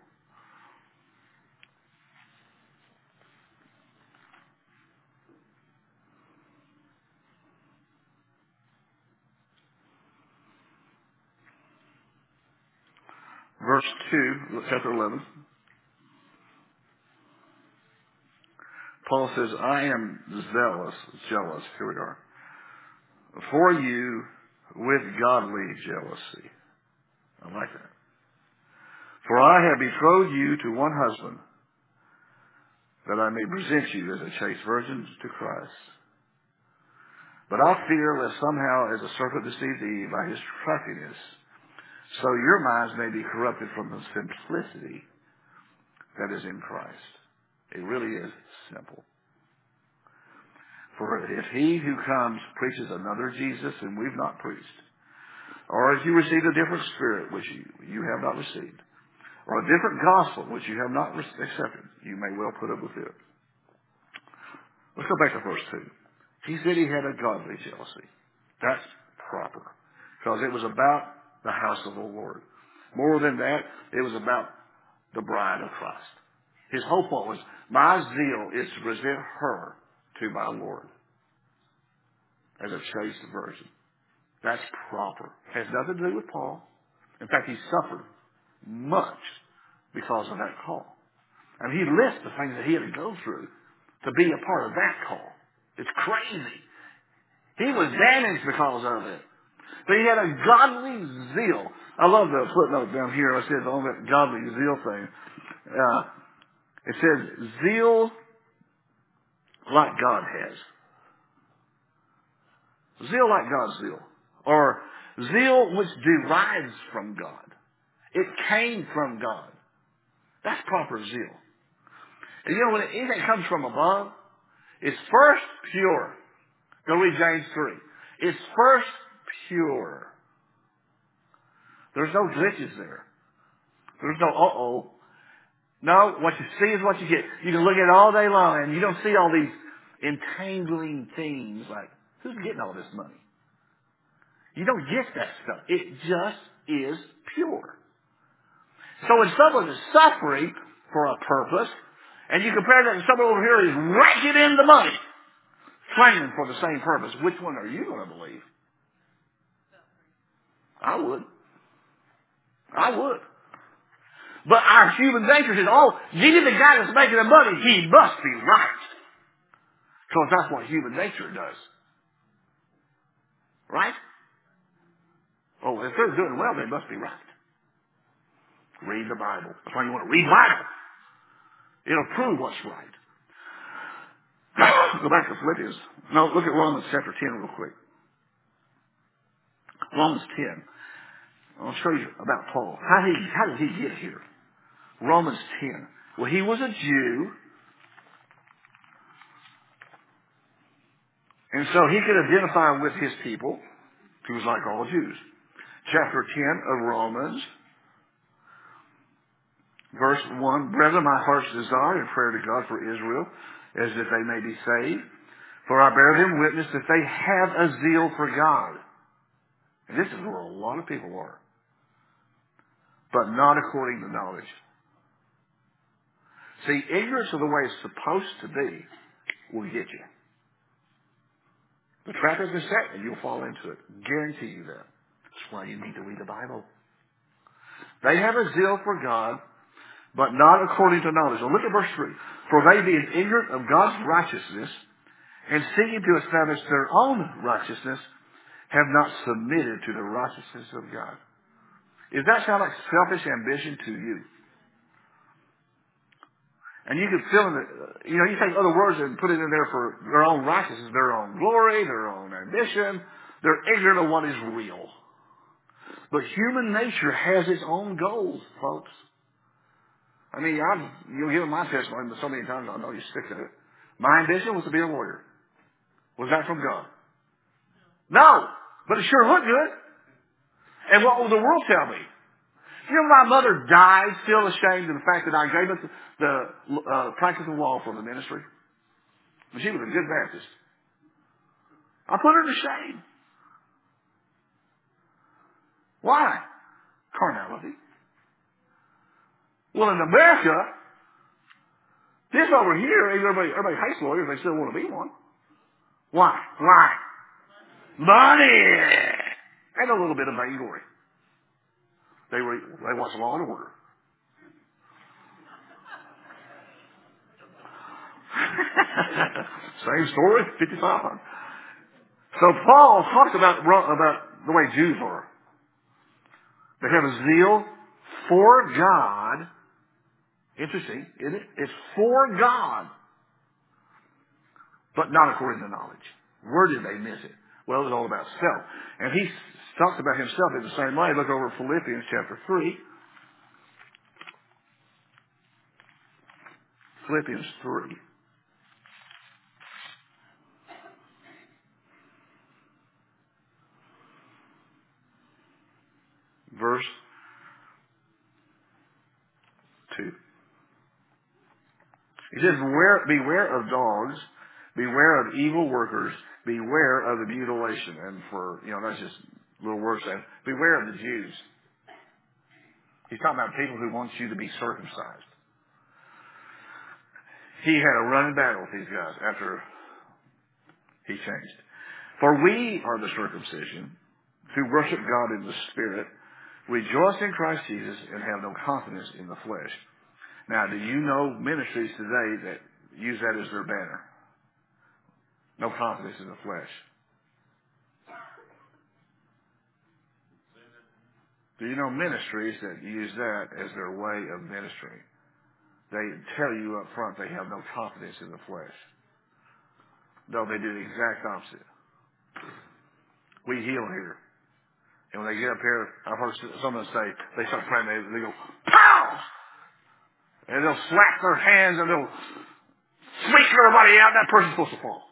Verse 2, chapter 11. Paul says, I am zealous, jealous, here we are, for you with godly jealousy. I like that. For I have betrothed you to one husband, that I may present you as a chaste virgin to Christ. But I fear lest somehow, as a serpent deceived Eve by his craftiness, so your minds may be corrupted from the simplicity that is in Christ. It really is simple. For if he who comes preaches another Jesus and we've not preached, or if you received a different spirit which you, you have not received, or a different gospel which you have not accepted, you may well put up with it. Let's go back to verse 2. He said he had a godly jealousy. That's proper. Because it was about the house of the Lord. More than that, it was about the bride of Christ. His point was, my zeal is to present her to my Lord as a chaste virgin. That's proper. Has nothing to do with Paul. In fact, he suffered much because of that call. And he lists the things that he had to go through to be a part of that call. It's crazy. He was damaged because of it. But he had a godly zeal. I love the footnote down here. It says on that godly zeal thing. Uh, it says zeal like God has. Zeal like God's zeal. Or zeal which derives from God. It came from God. That's proper zeal. And you know, when anything comes from above, it's first pure. Go read James 3. It's first pure. There's no glitches there. There's no uh-oh. No, what you see is what you get. You can look at it all day long and you don't see all these entangling things like, who's getting all this money? You don't get that stuff. It just is pure. So when someone is suffering for a purpose, and you compare that to someone over here who's raking in the money, claiming for the same purpose, which one are you going to believe? I would. I would. But our human nature says, oh, Jesus, the guy that's making the money, he must be right. Because that's what human nature does. Right? Oh, if they're doing well, they must be right. Read the Bible. That's why you want to read the Bible. It'll prove what's right. Go back to Philippians. No, look at Romans chapter 10 real quick. Romans 10. I'll show you about Paul. How he, how did he get here? Romans 10. Well, he was a Jew. And so he could identify with his people. He was like all Jews. Chapter 10 of Romans, Verse 1, Brethren, my heart's desire and prayer to God for Israel is that they may be saved. For I bear them witness that they have a zeal for God. And this is where a lot of people are. But not according to knowledge. See, ignorance of the way it's supposed to be will get you. The trap has been set and you'll fall into it. Guarantee you that. That's why you need to read the Bible. They have a zeal for God, but not according to knowledge. Now look at verse 3. For they being ignorant of God's righteousness and seeking to establish their own righteousness have not submitted to the righteousness of God. Does that sound like selfish ambition to you? And you can fill in the, you know, you take other words and put it in there for their own righteousness, their own glory, their own ambition. They're ignorant of what is real. But human nature has its own goals, folks. I mean, I've, you'll hear my testimony so many times, I know you stick to it. My ambition was to be a lawyer. Was that from God? No! But it sure looked good. And what will the world tell me? You know, my mother died still ashamed of the fact that I gave up the, uh, practice of law for the ministry. And she was a good Baptist. I put her to shame. Why? Carnality. Well, in America, this over here, everybody, everybody hates lawyers. They still want to be one. Why? Why? Money! And a little bit of vainglory. They were, they watch Law and Order. Same story, fifty five. So Paul talks about, about the way Jews are. They have a zeal for God. Interesting, isn't it? It's for God. But not according to knowledge. Where did they miss it? Well, it was all about self. And he talks about himself in the same way. Look over Philippians chapter 3. Philippians 3. Verse 2. He says, beware, beware of dogs, beware of evil workers, beware of the mutilation. And for, you know, that's just a little words saying, beware of the Jews. He's talking about people who want you to be circumcised. He had a running battle with these guys after he changed. For we are the circumcision who worship God in the Spirit, rejoice in Christ Jesus, and have no confidence in the flesh. Now, do you know ministries today that use that as their banner? No confidence in the flesh. Do you know ministries that use that as their way of ministering? They tell you up front they have no confidence in the flesh. No, they do the exact opposite. We heal here. And when they get up here, I've heard someone say, they start praying, they, they go, POW! And they'll slap their hands and they'll freak everybody out. That person's supposed to fall.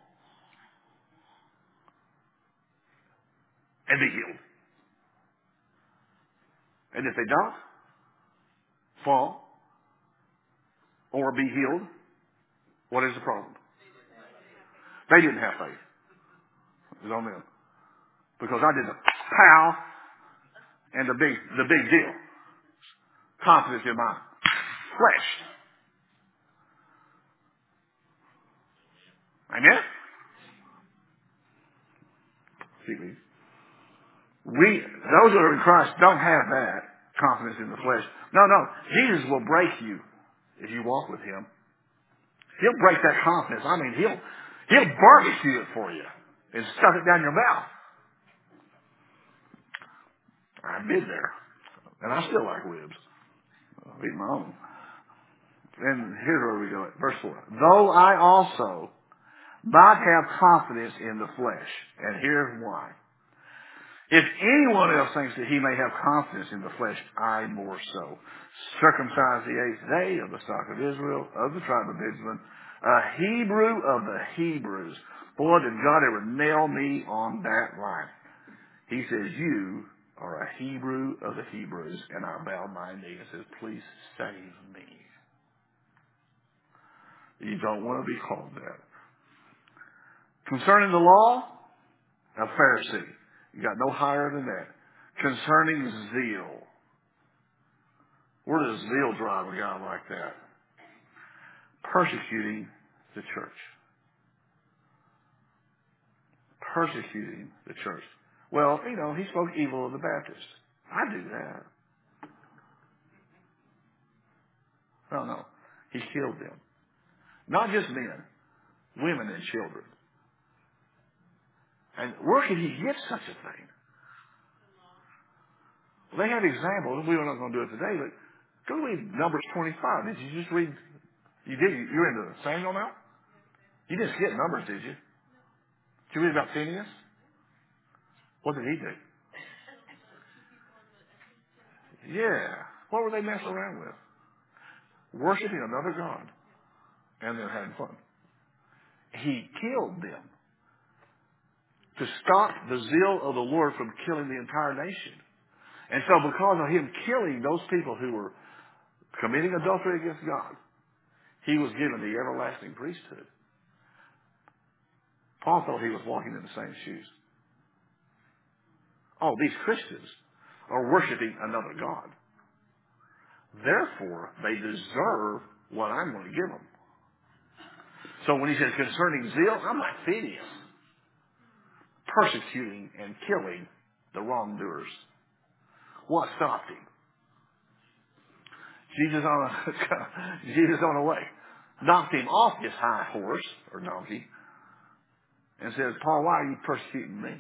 And be healed. And if they don't fall or be healed, what is the problem? They didn't have faith. It was on them. Because I did the pow and the big, the big deal. Confidence in my flesh. Amen? See, please. We, those that are in Christ don't have that confidence in the flesh. No, no. Jesus will break you if you walk with Him. He'll break that confidence. I mean, He'll, He'll barbecue it for you and stuff it down your mouth. I've been there. And I still like ribs. I'll eat my own. And here's where we go. Verse 4. Though I also might have confidence in the flesh. And here's why. If anyone else thinks that he may have confidence in the flesh, I more so. Circumcised the eighth day of the stock of Israel, of the tribe of Benjamin, a Hebrew of the Hebrews. Boy, did God ever nail me on that line. He says, you are a Hebrew of the Hebrews, and I bow my knee and said, please save me. You don't want to be called that. Concerning the law, a Pharisee. You got no higher than that. Concerning zeal. Where does zeal drive a guy like that? Persecuting the church. Persecuting the church. Well, you know, he spoke evil of the Baptists. I do that. No, no. He killed them. Not just men, women and children. And where could he get such a thing? Well, they had examples. We were not going to do it today, but go read Numbers 25. Did you just read? You did. You're into Samuel now? You didn't skip Numbers, did you? Did you read about Phineas? What did he do? Yeah. What were they messing around with? Worshipping another God. And they're having fun. He killed them to stop the zeal of the Lord from killing the entire nation. And so because of him killing those people who were committing adultery against God, he was given the everlasting priesthood. Paul thought he was walking in the same shoes. Oh, these Christians are worshiping another God. Therefore, they deserve what I'm going to give them. So when he says concerning zeal, I'm like Phineas. Persecuting and killing the wrongdoers. What stopped him? Jesus on a, Jesus on the way. Knocked him off his high horse or donkey and says, Paul, why are you persecuting me?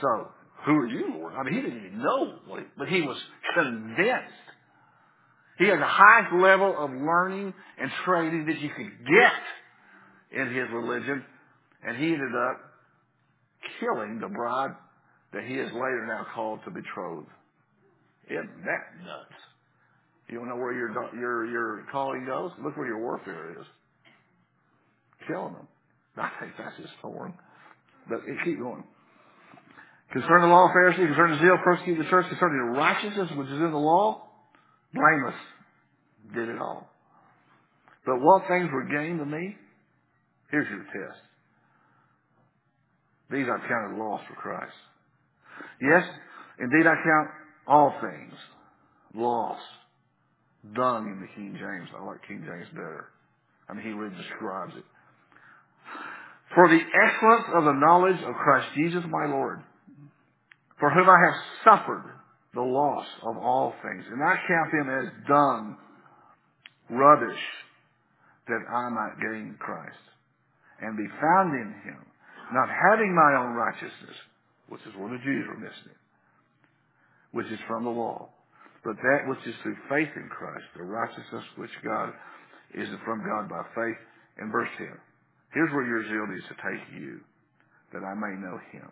So, who are you, Lord? I mean, he didn't even know, what but he was convinced. He had the highest level of learning and training that you could get in his religion, and he ended up killing the bride that he is later now called to betroth. Isn't that nuts? You don't know where your your your calling goes? Look where your warfare is. Killing them. I think that's his thorn. But keep going. Concerning the law of Pharisee, concerning zeal, persecute the church, concerning the righteousness which is in the law, blameless. Did it all. But what things were gained to me? Here's your test. These I counted lost for Christ. Yes, indeed I count all things lost, dung in the King James. I like King James better. I mean, he really describes it. For the excellence of the knowledge of Christ Jesus my Lord, for whom I have suffered the loss of all things, and I count them as dung, rubbish, that I might gain Christ, and be found in him, not having my own righteousness, which is where the Jews were missing which is from the law, but that which is through faith in Christ, the righteousness which God is from God by faith. In verse 10, here's where your zeal needs to take you, that I may know him.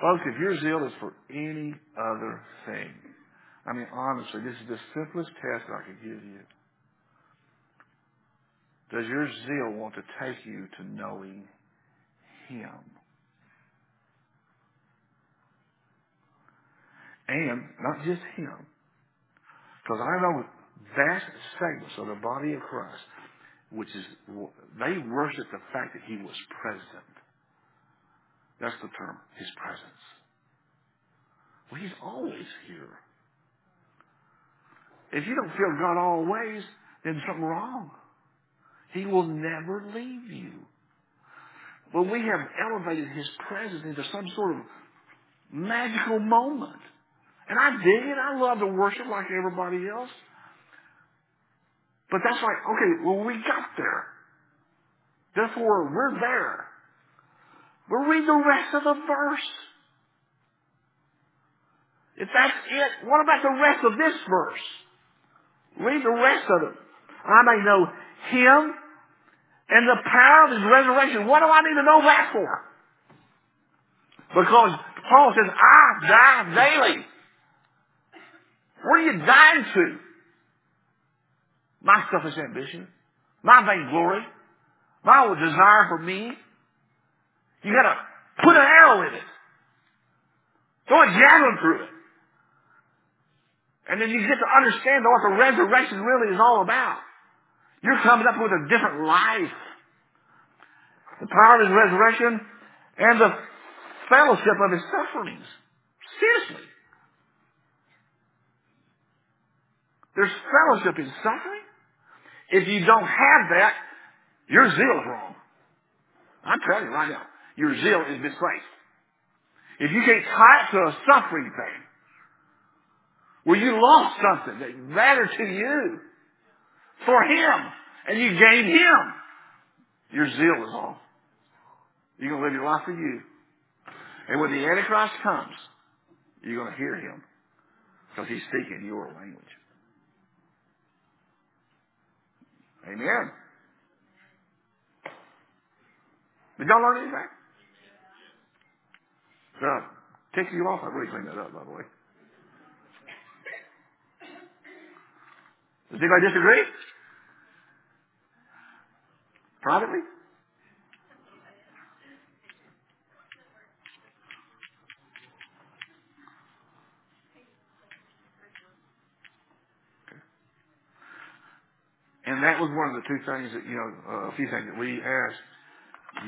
Folks, if your zeal is for any other thing, I mean, honestly, this is the simplest test I could give you. Does your zeal want to take you to knowing Him? And not just Him. Because I know vast segments of the body of Christ, which is, they worship the fact that He was present. That's the term, His presence. Well, He's always here. If you don't feel God always, then something wrong. He will never leave you. But we have elevated His presence into some sort of magical moment. And I dig it. I love to worship like everybody else. But that's like, okay, well, we got there. Therefore, we're there. But read the rest of the verse. If that's it, what about the rest of this verse? Read the rest of it. I may know Him and the power of His resurrection. What do I need to know that for? Because Paul says, I die daily. What are you dying to? My selfish ambition, my vainglory, my desire for me. You gotta Put an arrow in it. Throw a javelin through it. And then you get to understand what the resurrection really is all about. You're coming up with a different life. The power of his resurrection and the fellowship of his sufferings. Seriously. There's fellowship in suffering. If you don't have that, your zeal is wrong. I'm telling you right now, your zeal is misplaced. If you can't tie it to a suffering thing, where you lost something that mattered to you for Him, and you gain Him, your zeal is off. You're going to live your life for you. And when the Antichrist comes, you're going to hear him because he's speaking your language. Amen. Did y'all learn anything? Uh, God, take you off. I really cleaned that up, by the way. Does anybody disagree? Privately? And that was one of the two things that, you know, uh, a few things that we asked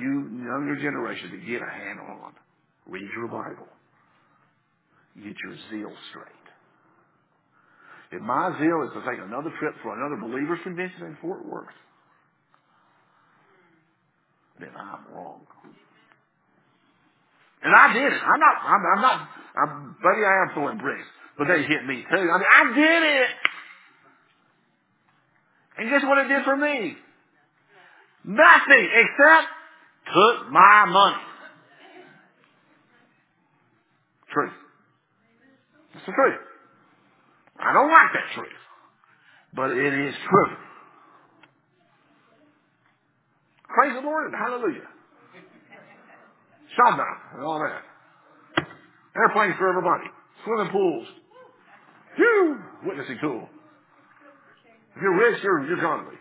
you younger generation to get a handle on. Read your Bible. Get your zeal straight. If my zeal is to take another trip for another believer's convention in Fort Worth, then I'm wrong. And I did it. I'm not, I'm, I'm not, I'm, buddy, I am pulling bricks. But they hit me too. I mean, I did it. And guess what it did for me? Nothing except took my money. Truth. It's the truth. I don't like that truth. But it is true. Praise the Lord and hallelujah. Shabbat and all that. Airplanes for everybody. Swimming pools. Phew! Witnessing tool. If you're rich, you're, you're godly.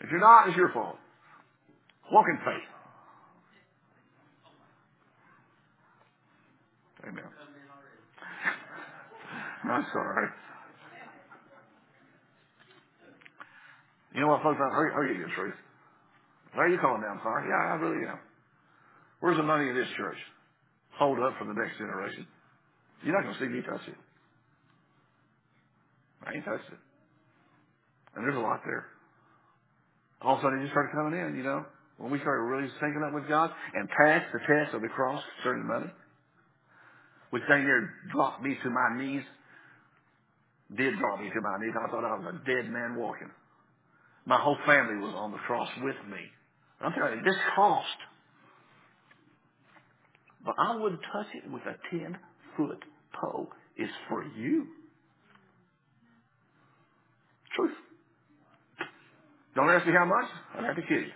If you're not, it's your fault. Walk in faith. Amen. I'm sorry. You know what, folks? I'll, I'll give you the truth. Are you calling me? I'm. Yeah, I really am. Where's the money in this church? Hold up for the next generation. You're not going to see me touch it. I ain't touched it. And there's a lot there. All of a sudden, it just started coming in, you know. When we started really syncing up with God and passed the test of the cross concerning money, which thing there dropped me to my knees, did drop me to my knees. I thought I was a dead man walking. My whole family was on the cross with me. I'm telling you, this cost. But I wouldn't touch it with a 10 foot pole. It's for you. Truth. Don't ask me how much. I'd have to kill you.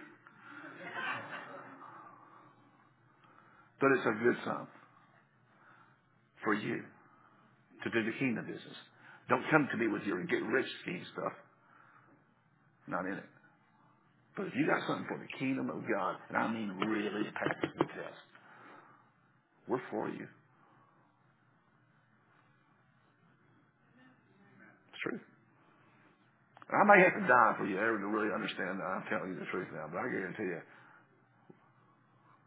But it's a good sum for you to do the kingdom business. Don't come to me with your get rich scheme stuff. Not in it. But if you got something for the kingdom of God, and I mean really passes the test, we're for you. It's true. I may have to die for you ever to really understand that I'm telling you the truth now, but I guarantee you,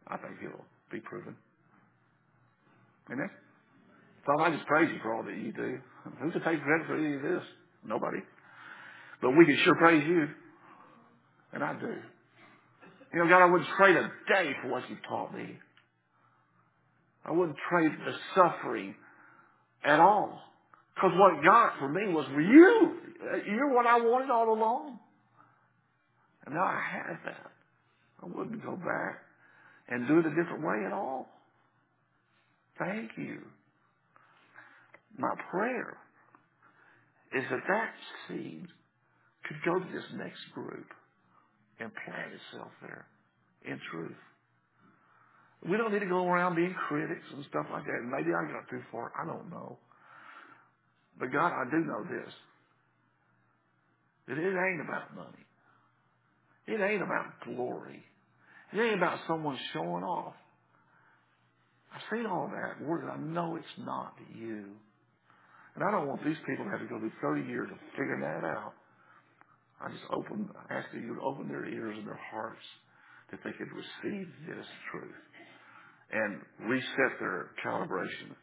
I think it'll be proven. Amen? So I just praise you for all that you do. Who's to take credit for any of this? Nobody. But we can sure praise you. And I do. You know, God, I wouldn't trade a day for what you've taught me. I wouldn't trade the suffering at all. Because what God for me was for you. You're what I wanted all along. And now I have that. I wouldn't go back and do it a different way at all. Thank you. My prayer is that that seed could go to this next group and plant itself there in truth. We don't need to go around being critics and stuff like that. Maybe I got too far. I don't know. But God, I do know this. That it ain't about money. It ain't about glory. It ain't about someone showing off. I see all that. Lord, I know it's not you. And I don't want these people to have to go through 30 years of figuring that out. I just open, ask that you to open their ears and their hearts that they could receive this truth and reset their calibration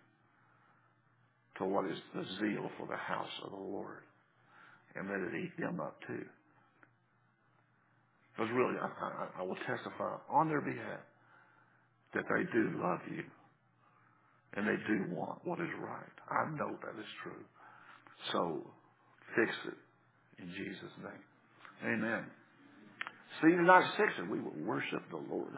to what is the zeal for the house of the Lord and let it eat them up too. Because really, I, I, I will testify on their behalf that they do love you and they do want what is right. I know that is true. So fix it in Jesus' name. Amen. At 6 and we will worship the Lord.